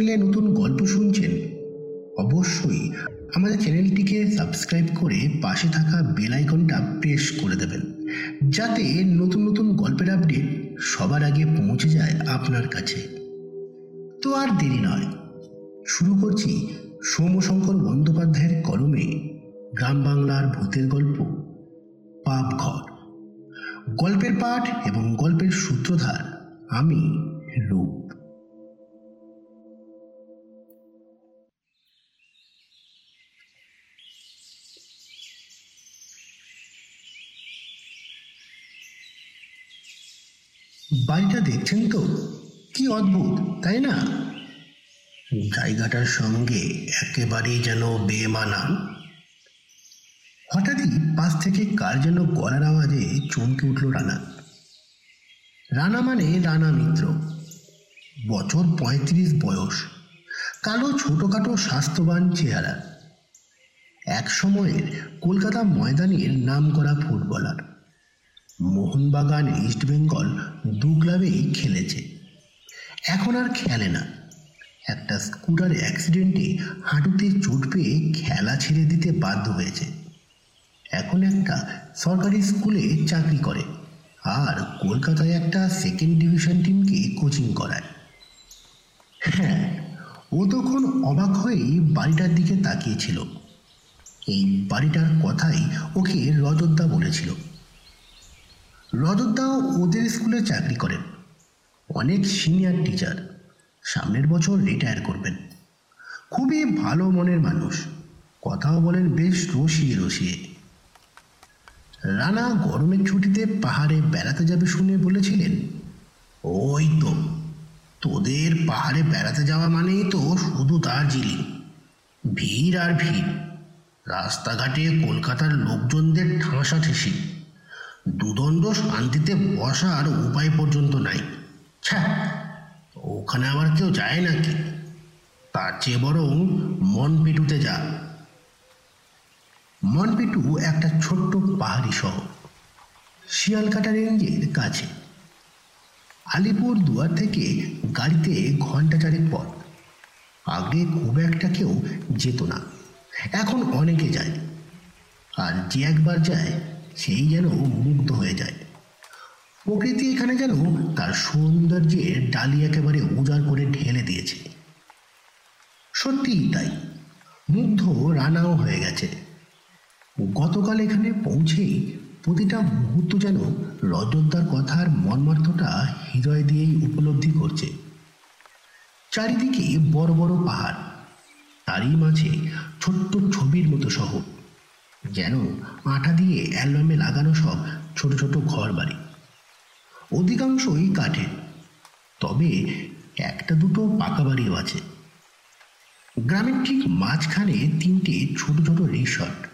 চ্যানেলে নতুন গল্প শুনছেন, অবশ্যই আমাদের চ্যানেলটিকে সাবস্ক্রাইব করে পাশে থাকা বেল আইকনটা প্রেস করে দেবেন, যাতে নতুন নতুন গল্পের আপডেট সবার আগে পৌঁছে যায় আপনার কাছে। তো আর দেরি নয়, শুরু করছি সৌম্যশঙ্কর বন্দ্যোপাধ্যায়ের কলমে গ্রাম বাংলার ভূতের গল্প পাপ ঘর গল্পের পাঠ এবং গল্পের সূত্রধার আমি রূপ। বাড়িটা দেখছেন তো? কি অদ্ভুত, তাই না? জায়গাটার সঙ্গে একেবারেই যেন বেমানান। হঠাৎই পাশ থেকে কার যেন গলার আওয়াজে চমকে উঠল রানা। রানা মানে রানা মিত্র। বছর পঁয়ত্রিশ বয়স। কালো, ছোটোখাটো, স্বাস্থ্যবান চেহারা। এক সময়ের কলকাতা ময়দানের নাম করা ফুটবলার। মোহনবাগান ইস্ট বেঙ্গল দু ক্লাবেই খেলেছে। এখন আর খেলে না। একটা স্কুটার অ্যাক্সিডেন্টে হাঁটুতে চোট পেয়ে খেলা ছেড়ে দিতে বাধ্য হয়েছে। এখন একটা সরকারি স্কুলে চাকরি করে আর কলকাতায় একটা সেকেন্ড ডিভিশন টিমকে কোচিং করায়। হ্যাঁ ও তখন অবাক হয়েই বাড়িটার দিকে তাকিয়েছিল। এই বাড়িটার কথাই ওকে রজতদা বলেছিল। রজতদাও ওদের স্কুলে চাকরি করেন। অনেক সিনিয়র টিচার। সামনের বছর রিটায়ার করবেন। খুবই ভালো মনের মানুষ। কথাও বলেন বেশ রসিয়ে রসিয়ে। রানা গরমের ছুটিতে পাহাড়ে বেড়াতে যাবে শুনে বলেছিলেন, ওই তো, তোদের পাহাড়ে বেড়াতে যাওয়া মানেই তো শুধু দার্জিলিং। ভিড় আর ভিড়। রাস্তাঘাটে কলকাতার লোকজনদের ঠাঁসা ঠেসি। দুদণ্ড শান্তিতে বসার উপায় পর্যন্ত নাই। ছ্যা, ওখানে আবার কেউ যায় নাকি? তার চেয়ে বরং মন মনপিটুতে যা। মনপিটু একটা ছোট্ট পাহাড়ি শহর, শিয়ালকাটা রেঞ্জের কাছে। আলিপুর দুয়ার থেকে গাড়িতে ঘণ্টা চারেক পথ। আগে খুব একটা কেউ যেত না। এখন অনেকে যায়। আর যে একবার যায় সেই যেন মুগ্ধ হয়ে যায়। প্রকৃতি এখানে যেন তার সৌন্দর্যের ডালি একেবারে উজাড় করে ঢেলে দিয়েছে। সত্যিই তাই। মুগ্ধ রানাও হয়ে গেছে। গতকাল এখানে পৌঁছেই প্রতিটা মুহূর্ত যেন রজতদার কথার মর্মার্থটা হৃদয় দিয়েই উপলব্ধি করছে। চারিদিকে বড় বড় পাহাড়। তারই মাঝে ছোট্ট ছবির মতো শহর। যেন আঠা দিয়ে অ্যালবামে লাগানো সব ছোট ছোট ঘর বাড়ি অধিকাংশই কাঠের। তবে একটা দুটো পাকা বাড়িও আছে। গ্রামের ঠিক মাঝখানে তিনটে ছোট ছোট রিসর্ট।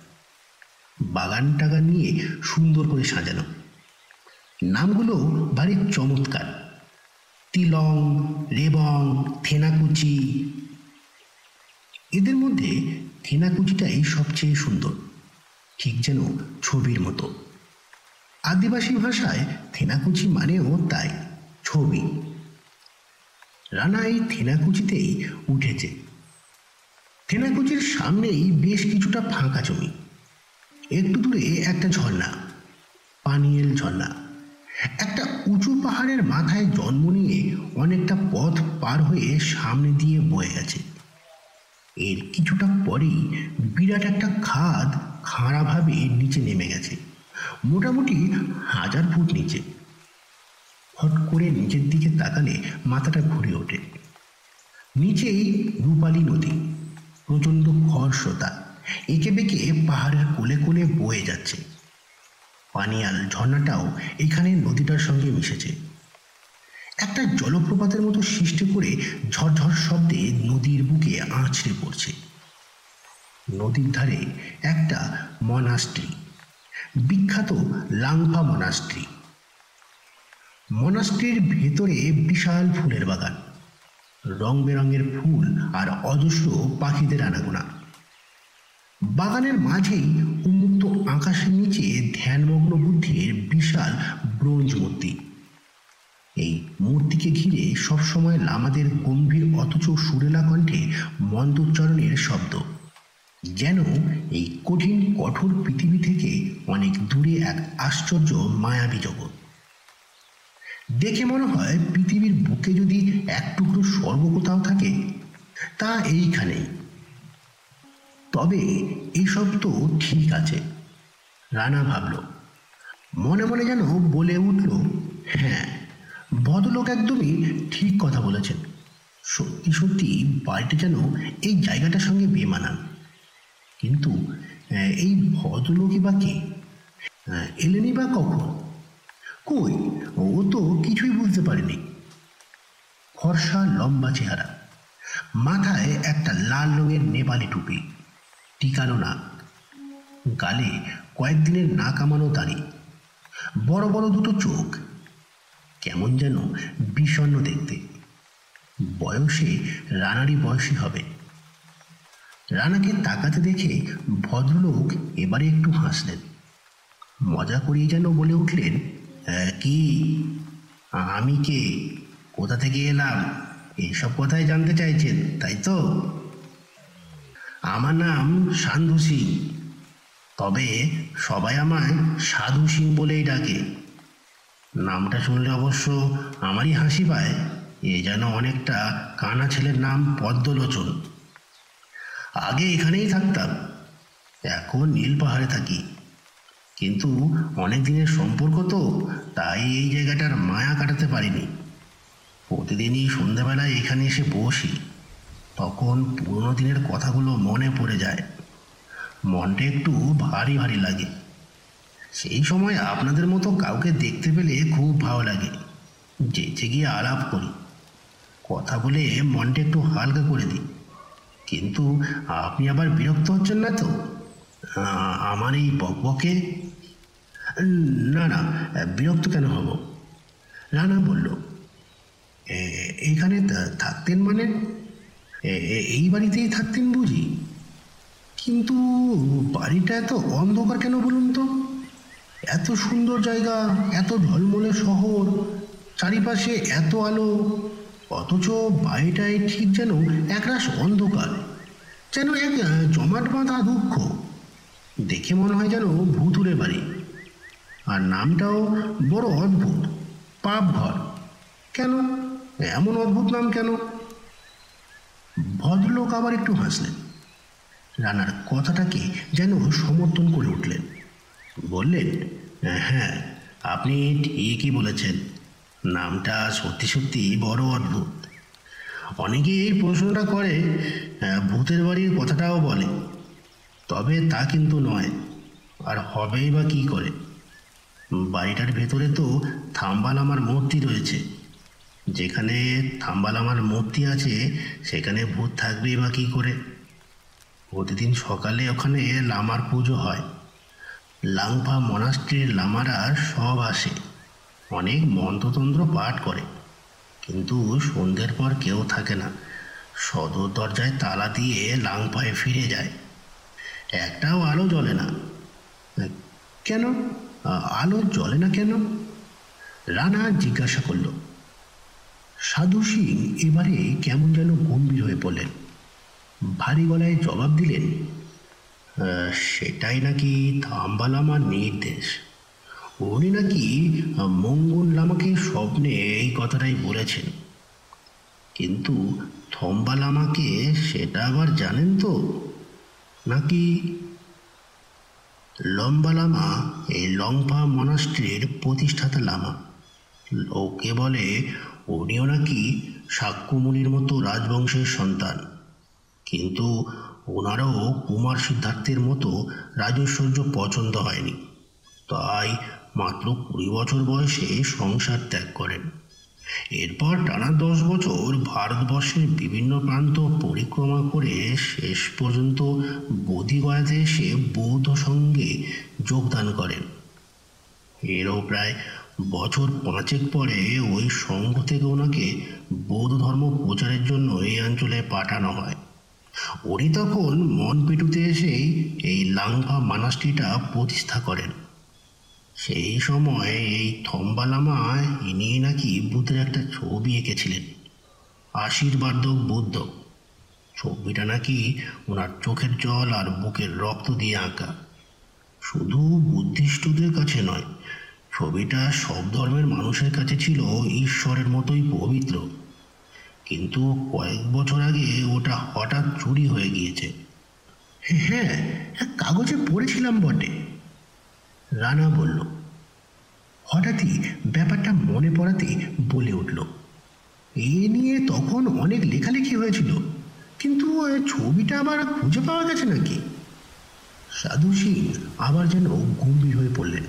বাগান টাগান নিয়ে সুন্দর করে সাজানো। নামগুলো ভারী চমৎকার। তিলং, রেবং, থেনাকুচি। এদের মধ্যে থেনাকুচিটাই সবচেয়ে সুন্দর। ঠিক যেন ছবির মতো। আদিবাসী ভাষায় থেনাকুচি মানেও তাই, ছবি। রানা এই থেনাকুচিতেই উঠেছে। থেনাকুচির সামনেই বেশ কিছুটা ফাঁকা জমি। একটু দূরে একটা ঝর্ণা, পানিয়েল ঝর্ণা। একটা উঁচু পাহাড়ের মাথায় জন্ম নিয়ে অনেকটা পথ পার হয়ে সামনে দিয়ে বয়ে গেছে। এর কিছুটা পরেই বিরাট একটা খাদ খাড়াভাবে নিচে নেমে গেছে। মোটামুটি হাজার ফুট নিচে। হট করে নিচের দিকে তাকালে মাথাটা ঘুরে ওঠে। নিচেই রূপালী নদী, প্রচণ্ড খরস্রোতা, এঁকে বেঁকে পাহাড়ের কোলে কোলে বয়ে যাচ্ছে। পানিয়াল ঝর্ণাটাও এখানে নদীটার সঙ্গে মিশেছে। একটা জলপ্রপাতের মতো সৃষ্টি করে ঝরঝর শব্দে নদীর বুকে আঁচড়ে পড়ছে। নদীর ধারে একটা মনাস্ট্রি, বিখ্যাত লাংফা মনাস্ট্রি। মনাস্ট্রির ভেতরে বিশাল ফুলের বাগান। রং বেরঙের ফুল আর অজস্র পাখিদের আনাগোনা। বাগানের মাঝেই উন্মুক্ত আকাশের নিচে ধ্যানমগ্ন বুদ্ধির বিশাল ব্রোঞ্জ মূর্তি। এই মূর্তিকে ঘিরে সবসময় লামাদের গম্ভীর অথচ সুরেলা কণ্ঠে মন্দোচ্চারণের শব্দ। যেন এই কঠিন, কঠোর পৃথিবী থেকে অনেক দূরে এক আশ্চর্য, মায়াবী জগৎ। দেখে মনে হয় পৃথিবীর বুকে যদি এক টুকরো স্বর্গ কোথাও থাকে, তা এইখানেই। তবে এইসব তো ঠিক আছে, রানা ভাবল। মনে মনে যেন বলে উঠল হ্যাঁ ভদ্রলোক একদমই ঠিক কথা বলেছেন। সত্যি সত্যি বাড়িটা যেন এই জায়গাটার সঙ্গে বেমানান। কিন্তু এই ভদ্রলোকই বা কে? আহ, এলেনই বা কখন? কই? ও তো কিছুই বুঝতে পারেনি। ফর্সা লম্বা চেহারা। মাথায় একটা লাল রঙের নেপালি টুপি। টিকানো নাক। গালে কয়েকদিনের না কামানো দাড়ি। বড় বড় দুটো চোখ। কেমন যেন বিষণ্ণ দেখতে। বয়সে রানারই বয়সী হবে। রানাকে তাকাতে দেখে ভদ্রলোক এবারে একটু হাসলেন। মজা করিয়ে যেন বলে উঠলেন "আহ, কি? আমি কে? কোথা থেকে এলাম? এইসব কথাই জানতে চাইছেন তাই তো? আমার নাম সান্ধু সিং। তবে সবাই আমায় সাধু সিং বলেই ডাকে। নামটা শুনলে অবশ্য আমারই হাসি পায়। এ যেন অনেকটা কানা ছেলের নাম পদ্মলোচন। আগে এখানেই থাকতাম। এখন নীল পাহাড়ে থাকি। কিন্তু অনেক দিনের সম্পর্ক তো, তাই এই জায়গাটার মায়া কাটাতে পারিনি। প্রতিদিনই সন্ধ্যাবেলায় এখানে এসে বসি। তখন পুরনো দিনের কথাগুলো মনে পড়ে যায়। মনটা একটু ভারী ভারী লাগে। সেই সময় আপনাদের মতো কাউকে দেখতে পেলে খুব ভালো লাগে। যেচে গিয়ে আলাপ করি। কথা বলে মনটা একটু হালকা করে দিই। কিন্তু আপনি আবার বিরক্ত হচ্ছেন না তো? আমার এই বকবকে? না না, বিরক্ত কেন হব? রানা বলল, "এ- এইখানে থাকতেন মানে? এই বাড়িতেই থাকতেন বুঝি? কিন্তু বাড়িটা এত অন্ধকার কেন বলুন তো? এত সুন্দর জায়গা, এত ঝলমলে শহর, চারিপাশে এত আলো অথচ বাড়িটায় ঠিক যেন একরাশ অন্ধকার, যেন এক জমাট বাঁধা দুঃখ দেখে মনে হয় যেন ভুতুরে বাড়ি। আর নামটাও বড় অদ্ভুত পাপ ঘর কেন? এমন অদ্ভুত নাম কেন? ভদ্রলোক আবার একটু হাসলেন। রানার কথাটাকে যেন সমর্থন করে উঠলেন। বললেন হ্যাঁ আপনি ঠিকই বলেছেন। নামটা সত্যি সত্যি বড় অদ্ভুত। অনেকে এই প্রশ্নটা করে ভূতের বাড়ির কথাটাও বলে। তবে তা কিন্তু নয়। আর হবেই বা কী করে? বাড়িটার ভেতরে তো থাম্বালামার মূর্তি রয়েছে। যেখানে থাম্বালামার মূর্তি আছে, সেখানে ভূত থাকবেই বা কী করে? প্রতিদিন সকালে ওখানে লামার পুজো হয়। লাংফা মনাস্ট্রির লামারা সব আসে। অনেক মন্ত্রতন্ত্র পাঠ করে। কিন্তু সন্ধ্যের পর কেউ থাকে না। সদর দরজায় তালা দিয়ে লাংফায় ফিরে যায়। একটাও আলো জ্বলে না। কেন? আলো জ্বলে না কেন? রানা জিজ্ঞাসা করল সাধু সিং এবারে কেমন যেন গম্ভীর হয়ে পড়লেন। ভারী গলায় জবাব দিলেন সেটাই নাকি থাম্বালামার নির্দেশ। উনি নাকি মঙ্গল লামাকে স্বপ্নে এই কথাটাই বলেছেন। কিন্তু থম্বা লামাকে সেটা আবার জানেন তো? নাকি লম্বা লামা এই লংফা মনাস্ট্রির প্রতিষ্ঠাতা লামা? লোকে বলে উনিও নাকি সাক্ষ্যমুনির মতো রাজবংশের সন্তান। কিন্তু ওনারও কুমার সিদ্ধার্থের মতো রাজৈশ্বর্য পছন্দ হয়নি। তাই মাত্র কুড়ি বছর বয়সে সংসার ত্যাগ করেন। এরপর টানা দশ বছর ভারতবর্ষের বিভিন্ন প্রান্ত পরিক্রমা করে শেষ পর্যন্ত বোধিগয়াতে এসে বৌদ্ধ সঙ্গে যোগদান করেন। এরও প্রায় বছর পাঁচেক পরে ওই সংঘ থেকে ওনাকে বৌদ্ধ ধর্ম প্রচারের জন্য এই অঞ্চলে পাঠানো হয়। উনি তখন মন পেটুতে এসেই এই লাংফা মানাসটিটা প্রতিষ্ঠা করেন। সেই সময় এই থম্বালামায় ইনি নাকি বুদ্ধের একটা ছবি এঁকেছিলেন। আশীর্বাদক বুদ্ধ। ছবিটা নাকি ওনার চোখের জল আর বুকের রক্ত দিয়ে আঁকা। শুধু বুদ্ধিষ্টদের কাছে নয়, ছবিটা সব ধর্মের মানুষের কাছে ছিল ঈশ্বরের মতোই পবিত্র। কিন্তু কয়েক বছর আগে ওটা হঠাৎ চুরি হয়ে গিয়েছে। হ্যাঁ কাগজে পড়েছিলাম বটে। রানা বলল হঠাৎই ব্যাপারটা মনে পড়াতে বলে উঠল। এ নিয়ে তখন অনেক লেখালেখি হয়েছিল, কিন্তু ছবিটা আবার খুঁজে পাওয়া গেছে নাকি? সাধু সিং আবার যেন গম্ভীর হয়ে পড়লেন।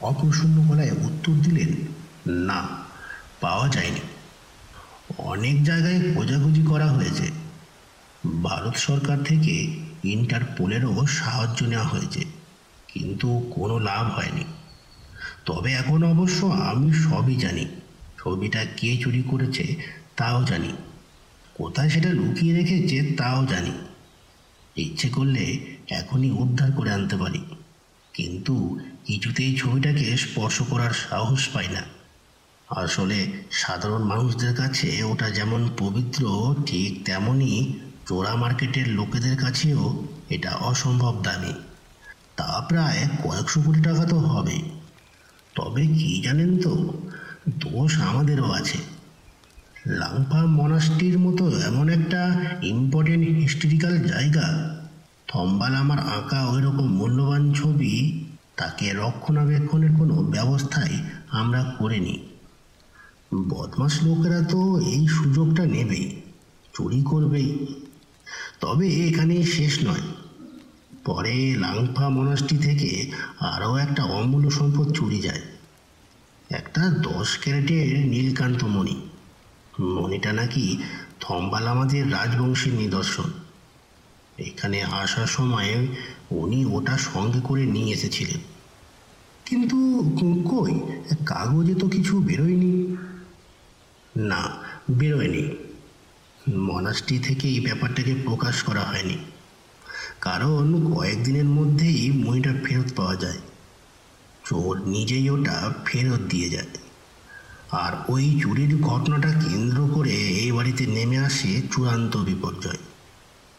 অপ্রসন্ন গলায় উত্তর দিলেন, না, পাওয়া যায়নি। অনেক জায়গায় খোঁজাখুঁজি করা হয়েছে। ভারত সরকার থেকে ইন্টারপোলেরও সাহায্য নেওয়া হয়েছে, কিন্তু কোনো লাভ হয়নি। তবে এখন অবশ্য আমি সবই জানি। ছবিটা কে চুরি করেছে তাও জানি। কোথায় সেটা লুকিয়ে রেখেছে তাও জানি। ইচ্ছে করলে এখনই উদ্ধার করে আনতে পারি। কিন্তু কিছুতেই ছবিটাকে স্পর্শ করার সাহস পাই না। আসলে সাধারণ মানুষদের কাছে ওটা যেমন পবিত্র, ঠিক তেমনই চোরা মার্কেটের লোকেদের কাছেও এটা অসম্ভব দামি। তা প্রায় কয়েকশো কোটি টাকা তো হবে তবে কি জানেন তো, দোষ আমাদেরও আছে। লাংফা মনাস্টির মতো এমন একটা ইম্পর্টেন্ট হিস্টোরিক্যাল জায়গা, থম্বাল আমার আঁকা ওই রকম মূল্যবান ছবি, তাকে রক্ষণাবেক্ষণের কোনো ব্যবস্থাই আমরা করিনি। বদমাস লোকেরা তো এই সুযোগটা নেবেই, চুরি করবেই। তবে এখানে শেষ নয়। পরে লাংফা মনাস্ট্রি থেকে আরও একটা অমূল্য সম্পদ চুরি যায়। একটা দশ ক্যারেটের নীলকান্ত মণি। মণিটা নাকি থম্বাল আমাদের রাজবংশের নিদর্শন। এখানে আসার সময় উনি ওটা সঙ্গে করে নিয়ে এসেছিলেন। কিন্তু কই? কাগজে তো কিছু বেরোয়নি। না, বেরোয়নি। মনাস্ট্রি থেকে এই ব্যাপারটাকে প্রকাশ করা হয়নি। কারণ কয়েকদিনের মধ্যেই মইটা ফেরত পাওয়া যায়। চোর নিজেই ওটা ফেরত দিয়ে যায়। আর ওই চুরির ঘটনাটা কেন্দ্র করে এই বাড়িতে নেমে আসে চূড়ান্ত বিপর্যয়।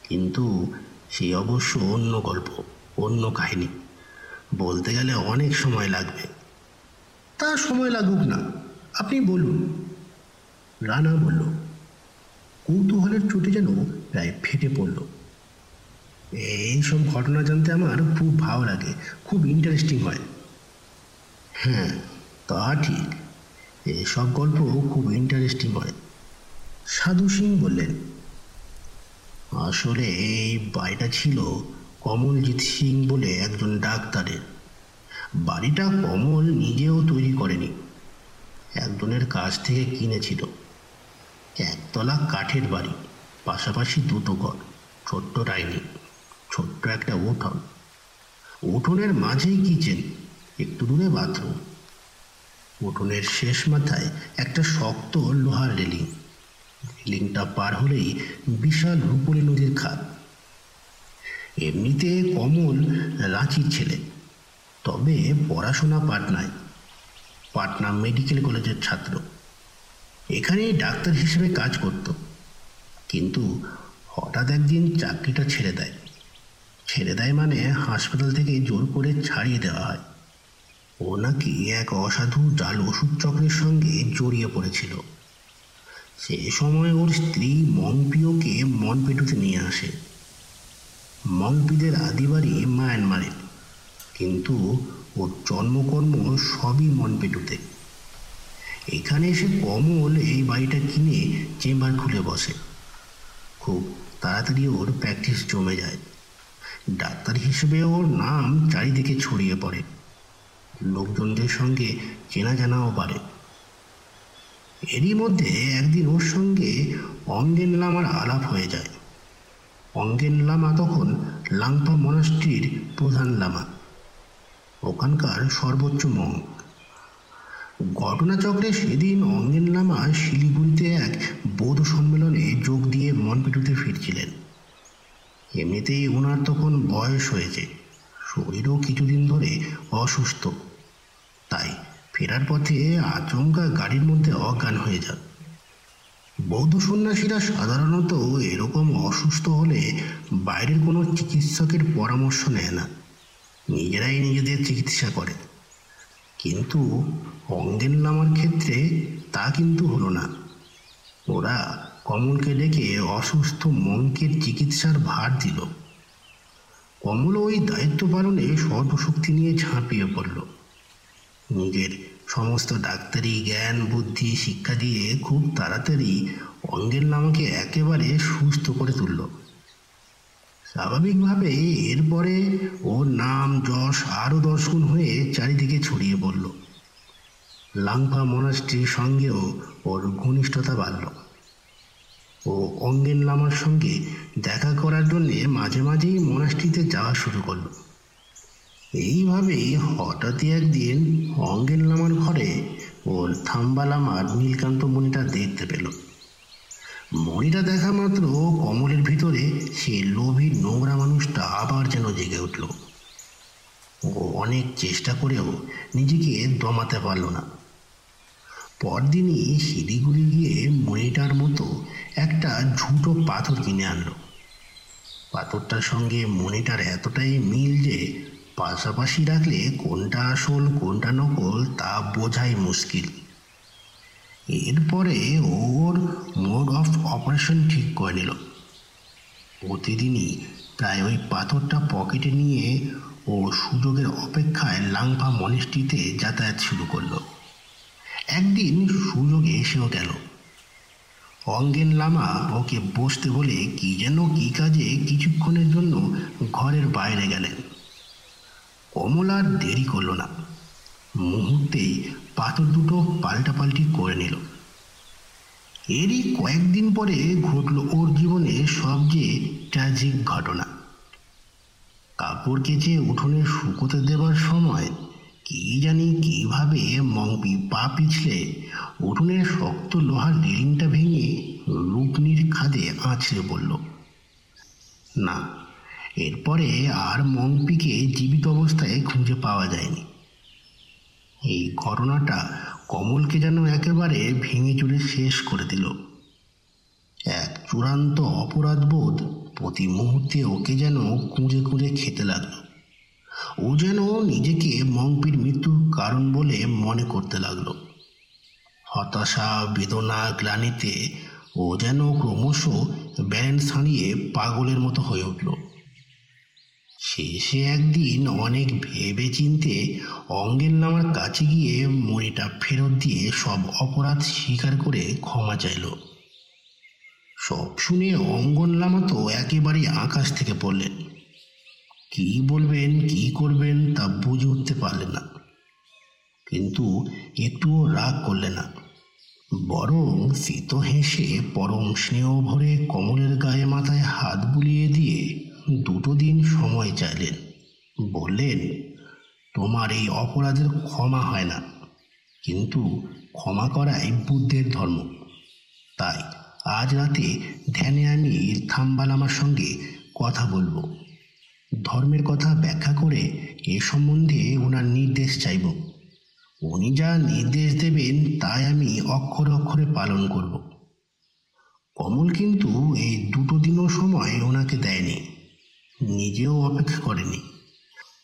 কিন্তু সেই অবশ্য অন্য গল্প, অন্য কাহিনী। বলতে গেলে অনেক সময় লাগবে। তা সময় লাগুক না, আপনি বলুন। রানা বলল, কৌতূহলের চোটে যেন প্রায় ফেটে পড়ল। এইসব ঘটনা জানতে আমার খুব ভালো লাগে, খুব ইন্টারেস্টিং হয়। হ্যাঁ তা ঠিক। এসব গল্প খুব ইন্টারেস্টিং হয়। সাধু সিং বললেন, আসলে এই বাড়িটা ছিল কমলজিৎ সিং বলে একজন ডাক্তারের। বাড়িটা কমল নিজেও তৈরি করেনি। একজনের কাছ থেকে কিনেছিল। একতলা কাঠের বাড়ি, পাশাপাশি দুটো ঘর, ছোট্ট ডাইনিং, ছোট্ট একটা উঠোন। উঠোনের মাঝেই কিচেন। একটু দূরে বাথরুম উঠোনের শেষ মাথায় একটা শক্ত লোহার রেলিং। রেলিংটা পার হলেই বিশাল রূপলি নদীর খাত এমনিতে কমল রাঁচির ছেলে, তবে পড়াশোনা পাটনায়। পাটনা মেডিকেল কলেজের ছাত্র। এখানে ডাক্তার হিসেবে কাজ করত। কিন্তু হঠাৎ একদিন চাকরিটা ছেড়ে দেয়। ছেড়ে দেয় মানে হাসপাতাল থেকে জোর করে ছাড়িয়ে দেওয়া হয়। ও নাকি এক অসাধু জাল ওষুধ চক্রের সঙ্গে জড়িয়ে পড়েছিল। সে সময় ওর স্ত্রী মংপিওকে মনপেটুতে নিয়ে আসে। মংপিদের আদিবাড়ি মায়ানমারে কিন্তু ওর জন্মকর্ম সবই মনপেটুতে। এখানে এসে কমল এই বাড়িটা কিনে চেম্বার খুলে বসে। খুব তাড়াতাড়ি ওর প্র্যাকটিস জমে যায়। ডাক্তার হিসেবে ওর নাম চারিদিকে ছড়িয়ে পড়ে। লোকজনদের সঙ্গে চেনা জানাও বাড়ে। এরই মধ্যে একদিন ওর সঙ্গে অঙ্গেন লামার আলাপ হয়ে যায়। অঙ্গেন লামা তখন লাংপা মনাস্ট্রির প্রধান লামা। ওখানকার সর্বোচ্চ মঙ্ক ঘটনাচক্রে সেদিন অঙ্গেন লামা শিলিগুড়িতে এক বৌদ্ধ সম্মেলনে যোগ দিয়ে মনপিটুতে ফিরছিলেন। এমনিতেই ওনার তখন বয়স হয়েছে। শরীরও কিছুদিন ধরে অসুস্থ। তাই ফেরার পথে আচমকা গাড়ির মধ্যে অজ্ঞান হয়ে যান বৌদ্ধ সন্ন্যাসীরা সাধারণত এরকম অসুস্থ হলে বাইরের কোনো চিকিৎসকের পরামর্শ নেয় না। নিজেরাই নিজেদের চিকিৎসা করে। কিন্তু অঙ্গেন লামার ক্ষেত্রে তা কিন্তু হলো না। ওরা কমলকে ডেকে অসুস্থ মঙ্কের চিকিৎসার ভার দিল। কমল ওই দায়িত্ব পালনে সর্বশক্তি নিয়ে ঝাঁপিয়ে পড়ল। নিজের সমস্ত ডাক্তারি, জ্ঞান, বুদ্ধি, শিক্ষা দিয়ে খুব তাড়াতাড়ি অঙ্গের নামাকে একেবারে সুস্থ করে তুলল। স্বাভাবিকভাবে এরপরে ওর নাম, যশ আরও দশগুণ হয়ে চারিদিকে ছড়িয়ে পড়ল। লাংফা মনাস্ট্রির সঙ্গেও ওর ঘনিষ্ঠতা বাড়ল। ও অঙ্গেন লামার সঙ্গে দেখা করার জন্যে মাঝে মাঝেই মনাস্ট্রিতে যাওয়া শুরু করল। এইভাবেই হঠাৎই একদিন অঙ্গেন লামার ঘরে ওর থাম্বা লামার নীলকান্ত মণিটা দেখতে পেল। মণিটা দেখা মাত্র কমলের ভিতরে সে লোভী নোংরা মানুষটা আবার যেন জেগে উঠল। ও অনেক চেষ্টা করেও নিজেকে দমাতে পারল না। পরদিনই শিলিগুড়ি গিয়ে মণিটার মতো একটা ঝুটো পাথর কিনে আনলো। পাথরটার সঙ্গে মণিটার এতটাই মিল যে পাশাপাশি রাখলে কোনটা আসল, কোনটা নকল, তা বোঝাই মুশকিল। এরপরে ওর মোড অফ অপারেশন ঠিক করে নিল। প্রতিদিনই প্রায় ওই পাথরটা পকেটে নিয়ে ও সুযোগের অপেক্ষায় লাংফা মনিস্ট্রিতে যাতায়াত শুরু করল। একদিন সুযোগে এসেও গেল। অঙ্গেন লামা ওকে বসতে বলে কি যেন কি কাজে কিছুক্ষণের জন্য ঘরের বাইরে গেলেন। কমল আর দেরি করল না। মুহূর্তেই পাথর দুটো পাল্টাপাল্টি করে নিল। এরই কয়েকদিন পরে ঘটল ওর জীবনে সবচেয়ে ট্র্যাজিক ঘটনা। কাপড় কেচে উঠোনে শুকোতে দেবার সময় কি জানি কীভাবে মংপি পা পিছলে উঠোনের শক্ত লোহার রেলিংটা ভেঙে রূপনির খাদে আছড়ে পড়ল। না এরপরে আর মংপিকে জীবিত অবস্থায় খুঁজে পাওয়া যায়নি। এই ঘটনাটা কমলকে যেন একেবারে ভেঙে চুরে শেষ করে দিল। এক চূড়ান্ত অপরাধবোধ প্রতি মুহূর্তে ওকে যেন কুঁজে কুঁজে খেতে লাগল। ও যেন নিজেকে মংপির মৃত্যুর কারণ বলে মনে করতে লাগল। হতাশা, বেদনা, গ্লানিতে ও যেন ক্রমশ ব্যালেন্স হারিয়ে পাগলের মতো হয়ে উঠল। শেষে একদিন অনেক ভেবে চিনতে অঙ্গের নামার কাছে গিয়ে মণিটা ফেরত দিয়ে সব অপরাধ স্বীকার করে ক্ষমা চাইল। সব শুনে অঙ্গন লামা তো একেবারে আকাশ থেকে পড়লেন। কি বলবেন, কি করবেন তা বুঝে উঠতে পারলেন না। কিন্তু একটুও রাগ করলেন না। বরং শীত হেসে পরম স্নেহ ভরে কমলের গায়ে মাথায় হাত বুলিয়ে দিয়ে দুটো দিন সময় চাইলেন। বললেন, তোমার এই অপরাধের ক্ষমা হয় না। কিন্তু ক্ষমা করাই বুদ্ধের ধর্ম। তাই আজ রাতে ধ্যানে আমি থাম্বালামার সঙ্গে কথা বলব। ধর্মের কথা ব্যাখ্যা করে এ সম্বন্ধে ওনার নির্দেশ চাইব। উনি যা নির্দেশ দেবেন, তাই আমি অক্ষরে অক্ষরে পালন করব। কমল কিন্তু এই দুটো দিনও সময় ওনাকে দেয়নি। নিজেও অপেক্ষা করেনি।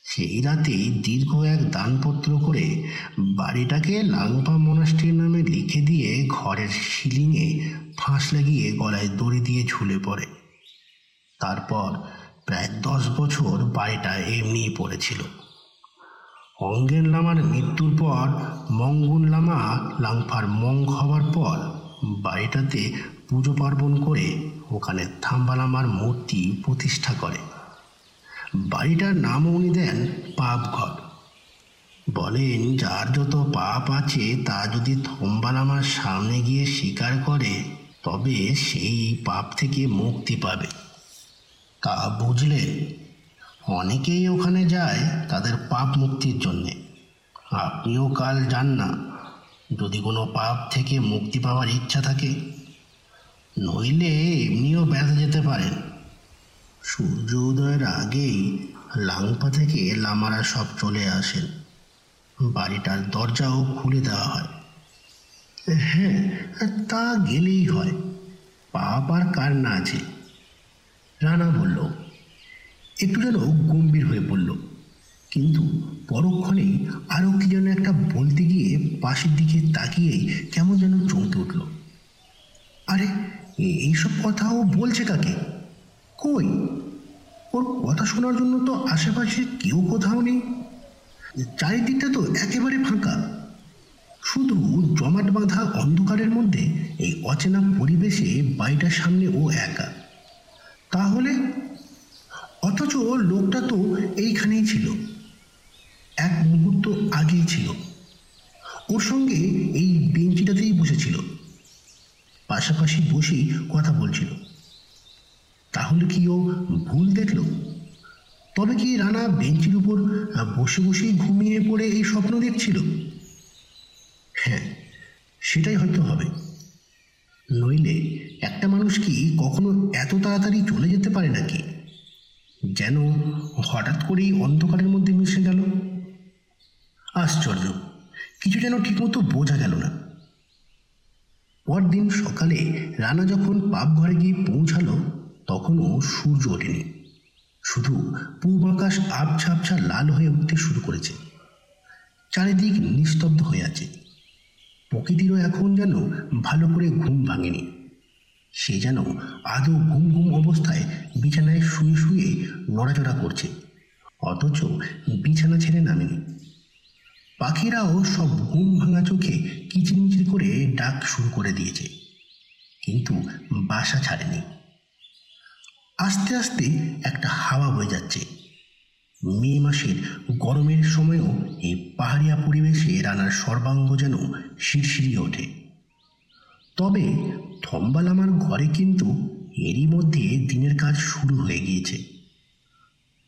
সেই রাতেই দীর্ঘ এক দানপত্র করে বাড়িটাকে লাংপা মনাস্ট্রির নামে লিখে দিয়ে ঘরের সিলিংয়ে ফাঁস লাগিয়ে গলায় দড়ি দিয়ে ঝুলে পড়ে। তারপর প্রায় দশ বছর বাড়িটা এমনিই পড়েছিল। অঙ্গেন লামার মৃত্যুর পর, মঙ্গুন লামা লাংফার মং হবার পর বাড়িটাতে পুজো পার্বণ করে ওখানে থাম্বালামার মূর্তি প্রতিষ্ঠা করে। বাড়িটার নামও উনি দেন পাপঘর। বলেন, যার যত পাপ আছে, তা যদি থম্বালামার সামনে গিয়ে স্বীকার করে, তবে সেই পাপ থেকে মুক্তি পাবে। তা বুঝলেন? অনেকেই ওখানে যায় তাদের পাপ মুক্তির জন্যে। আপনিও কাল যান না। যদি কোনো পাপ থেকে মুক্তি পাওয়ার ইচ্ছা থাকে, নইলে এমনিও ব্যথা যেতে পারেন। সূর্য উদয়ের আগেই লাংপা থেকে লামারা সব চলে আসেন। বাড়িটার দরজাও খুলে দেওয়া হয়। হ্যাঁ তা গেলেই হয়। পাপ আর কার না আছে। রানা বলল, একটু যেন গম্ভীর হয়ে পড়ল। কিন্তু পরক্ষণেই আরও কি যেন একটা বলতে গিয়ে পাশের দিকে তাকিয়েই কেমন যেন চমকে উঠল। আরে এইসব কথাও বলছে কাকে? কই? ওর কথা শোনার জন্য তো আশেপাশে কেউ কোথাও নেই। চারিদিকটা তো একেবারে ফাঁকা। শুধু জমাট বাঁধা অন্ধকারের মধ্যে এই অচেনা পরিবেশে বাড়িটার সামনে ও একা। তাহলে? অথচ লোকটা তো এইখানেই ছিল। এক মুহূর্ত আগেই ছিল। ওর সঙ্গে এই বেঞ্চিটাতেই বসেছিল। পাশাপাশি বসেই কথা বলছিল। তাহলে কি ও ভুল দেখল? তবে কি রানা বেঞ্চির উপর বসে বসেই ঘুমিয়ে পড়ে এই স্বপ্ন দেখছিল? হ্যাঁ সেটাই হয়তো হবে। নইলে একটা মানুষ কি কখনো এত তাড়াতাড়ি চলে যেতে পারে নাকি? যেন হঠাৎ করেই অন্ধকারের মধ্যে মিশে গেল। আশ্চর্য, কিছু যেন ঠিকমতো বোঝা গেল না। পরদিন সকালে রানা যখন পাপ ঘরে গিয়ে পৌঁছালো তখনও সূর্য ওঠেনি। শুধু পূব আকাশ আবছা আবছা লাল হয়ে উঠতে শুরু করেছে। চারিদিক নিস্তব্ধ হয়ে আছে। প্রকৃতিরও এখন যেন ভালো করে ঘুম ভাঙেনি। সে যেন আদৌ ঘুম ঘুম অবস্থায় বিছানায় শুয়ে শুয়ে নড়াচড়া করছে। অথচ বিছানা ছেড়ে নামেনি। পাখিরাও সব ঘুম ভাঙা চোখে কিচিরমিচির করে ডাক শুরু করে দিয়েছে। কিন্তু বাসা ছাড়েনি। আস্তে আস্তে একটা হাওয়া বয়ে যাচ্ছে। মে মাসের গরমের সময়ও এই পাহাড়িয়া পরিবেশে রানার সর্বাঙ্গ যেন শিরশিরিয়ে ওঠে। তবে থম্বালামার ঘরে কিন্তু এরই মধ্যে দিনের কাজ শুরু হয়ে গিয়েছে।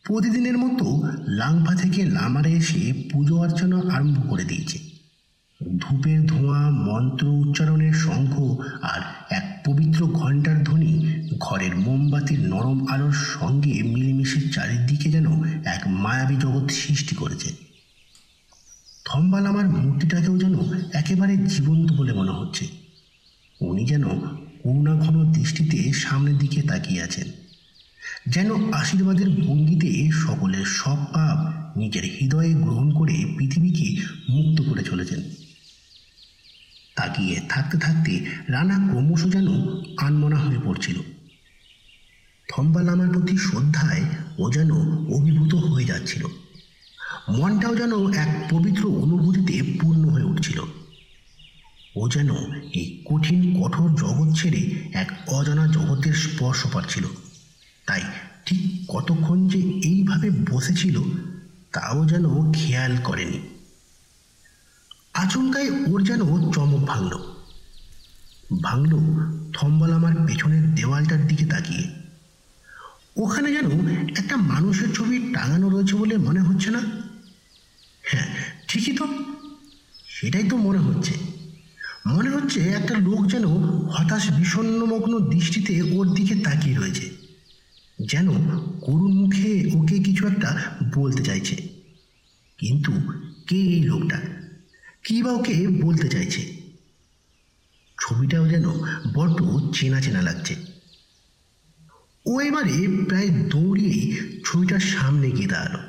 প্রতিদিনের মতো লাংফা থেকে লামারে এসে পুজো অর্চনা আরম্ভ করে দিয়েছে। ধূপের ধোঁয়া, মন্ত্র উচ্চারণের শঙ্খ আর এক পবিত্র ঘণ্টার ধ্বনি ঘরের মোমবাতির নরম আলোর সঙ্গে মিলেমিশে চারিদিকে যেন এক মায়াবী জগৎ সৃষ্টি করেছে। থম্বাল আমার মূর্তিটাকেও যেন একেবারে জীবন্ত বলে মনে হচ্ছে। উনি যেন করুণাঘন দৃষ্টিতে সামনের দিকে তাকিয়ে আছেন, যেন আশীর্বাদের ভঙ্গিতে সকলের সব পাপ নিজের হৃদয়ে গ্রহণ করে পৃথিবীকে মুক্ত করে চলেছেন। তাকিয়ে থাকতে থাকতে রানা ক্রমশ যেন আনমনা হয়ে পড়ছিল। থম্বালামার প্রতি শ্রদ্ধায় ও যেন অভিভূত হয়ে যাচ্ছিল। মনটাও যেন এক পবিত্র অনুভূতিতে পূর্ণ হয়ে উঠছিল। ও যেন এই কঠিন, কঠোর জগৎ ছেড়ে এক অজানা জগতের স্পর্শ পাচ্ছিল। তাই ঠিক কতক্ষণ যে এইভাবে বসেছিল, তাও যেন খেয়াল করেনি। আচমকায় ওর যেন চমক ভাঙল। ভাঙল থম্বল আমার পেছনের দেওয়ালটার দিকে তাকিয়ে। ওখানে যেন একটা মানুষের ছবি টাঙানো রয়েছে বলে মনে হচ্ছে না? হ্যাঁ ঠিকই তো। সেটাই তো মনে হচ্ছে। মনে হচ্ছে একটা লোক যেন হতাশ, বিষণ্ণমগ্ন দৃষ্টিতে ওর দিকে তাকিয়ে রয়েছে। যেন করুণ মুখে ওকে কিছু একটা বলতে চাইছে। কিন্তু কে এই লোকটা? কি বা ওকে বলতে চাইছে? ছবিটাও যেন বড্ড চেনা চেনা লাগছে। ও এবারে প্রায় দৌড়িয়ে ছবিটার সামনে গিয়ে দাঁড়াল।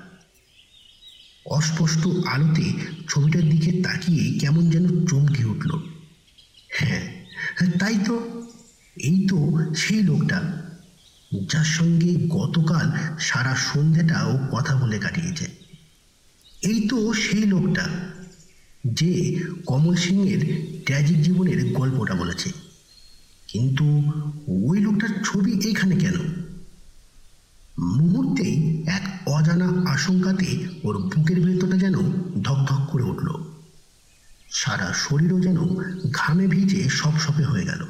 অস্পষ্ট আলোতে ছবিটার দিকে তাকিয়ে কেমন যেন চমকে উঠল। হ্যাঁ হ্যাঁ, তাই তো এই তো সেই লোকটা যার সঙ্গে গতকাল সারা সন্ধ্যাটা ও কথা বলে কাটিয়েছে। এই তো সেই লোকটা। যে কমল সিংয়ের ট্র্যাজিক জীবনের গল্পটা বলেছে। কিন্তু ওই লোকটার ছবি এখানে কেন? মুহূর্তেই এক অজানা আশঙ্কাতে ওর বুকের ভেতরটা যেন ধকধক করে উঠল। সারা শরীরও যেন ঘামে ভিজে সপসপে হয়ে গেল।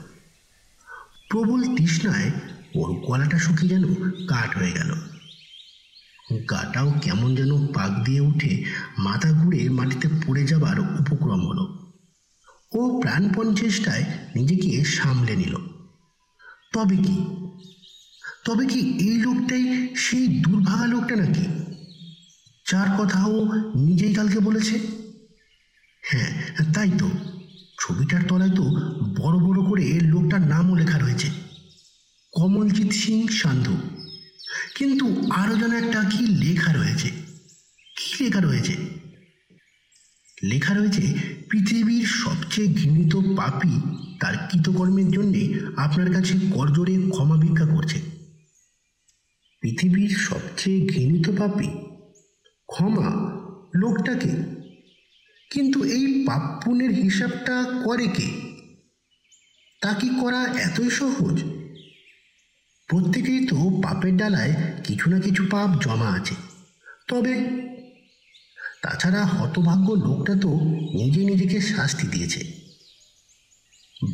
প্রবল তৃষ্ণায় ওর গলাটা শুকিয়ে যেন কাঠ হয়ে গেল। গাটাও কেমন যেন পাক দিয়ে উঠে মাথা ঘুরে মাটিতে পড়ে যাবার উপক্রম হলো। ও প্রাণপণ চেষ্টায় নিজেকে সামলে নিল। তবে কি? তবে কি এই লোকটাই সেই দুর্ভাগা লোকটা নাকি? যার কথা ও নিজেই কালকে বলেছে? হ্যাঁ তাই তো। ছবিটার তলায় তো বড় বড় করে লোকটার নামও লেখা রয়েছে। কমলজিৎ সিং সান্ধু। কিন্তু আরও যেন একটা কি লেখা রয়েছে? কি লেখা রয়েছে? লেখা রয়েছে, পৃথিবীর সবচেয়ে ঘৃণিত পাপী তার কৃতকর্মের জন্যে আপনার কাছে করজোরে ক্ষমা ভিক্ষা করছে। পৃথিবীর সবচেয়ে ঘৃণিত পাপী? ক্ষমা? লোকটাকে? কিন্তু এই পাপ পুণ্যের হিসাবটা করে কে? তা কি করা এতই সহজ? প্রত্যেকেই তো পাপের ডালায় কিছু না কিছু পাপ জমা আছে। তবে তাছাড়া হতভাগ্য লোকটা তো নিজে নিজেকে শাস্তি দিয়েছে।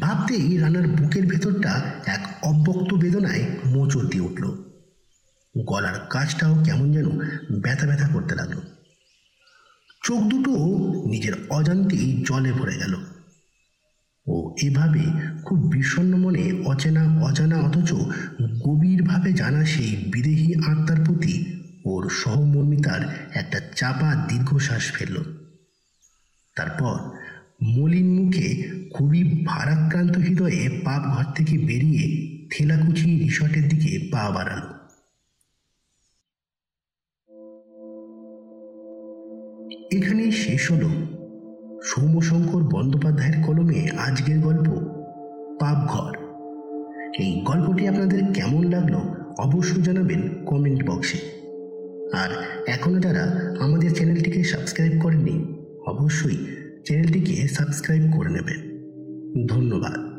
ভাবতেই রানার বুকের ভেতরটা এক অব্যক্ত বেদনায় মোচড় দিয়ে উঠল। গলার কাজটাও কেমন যেন ব্যথা ব্যথা করতে লাগল। চোখ দুটো নিজের অজান্তেই জলে ভরে গেল। ও এভাবে খুব বিষণ্ণ মনে অচেনা, অজানা অথচ গভীরভাবে জানা সেই বিদেহী আত্মার প্রতি ওর সহমর্মিতার একটা চাপা দীর্ঘশ্বাস ফেলল। তারপর মলিন মুখে খুবই ভারাক্রান্ত হৃদয়ে পাপ ঘর থেকে বেরিয়ে থেলাকুচি রিসর্টের দিকে পা বাড়ালো। এখানেই শেষ হলো সৌম্যশঙ্কর বন্দ্যোপাধ্যায়ের কলমে আজকের গল্প, পাপঘর। এই গল্পটি আপনাদের কেমন লাগল অবশ্যই জানাবেন কমেন্ট বক্সে। আর এখনও যারা আমাদের চ্যানেলটিকে সাবস্ক্রাইব করেনি অবশ্যই চ্যানেলটিকে সাবস্ক্রাইব করে নেবেন। ধন্যবাদ।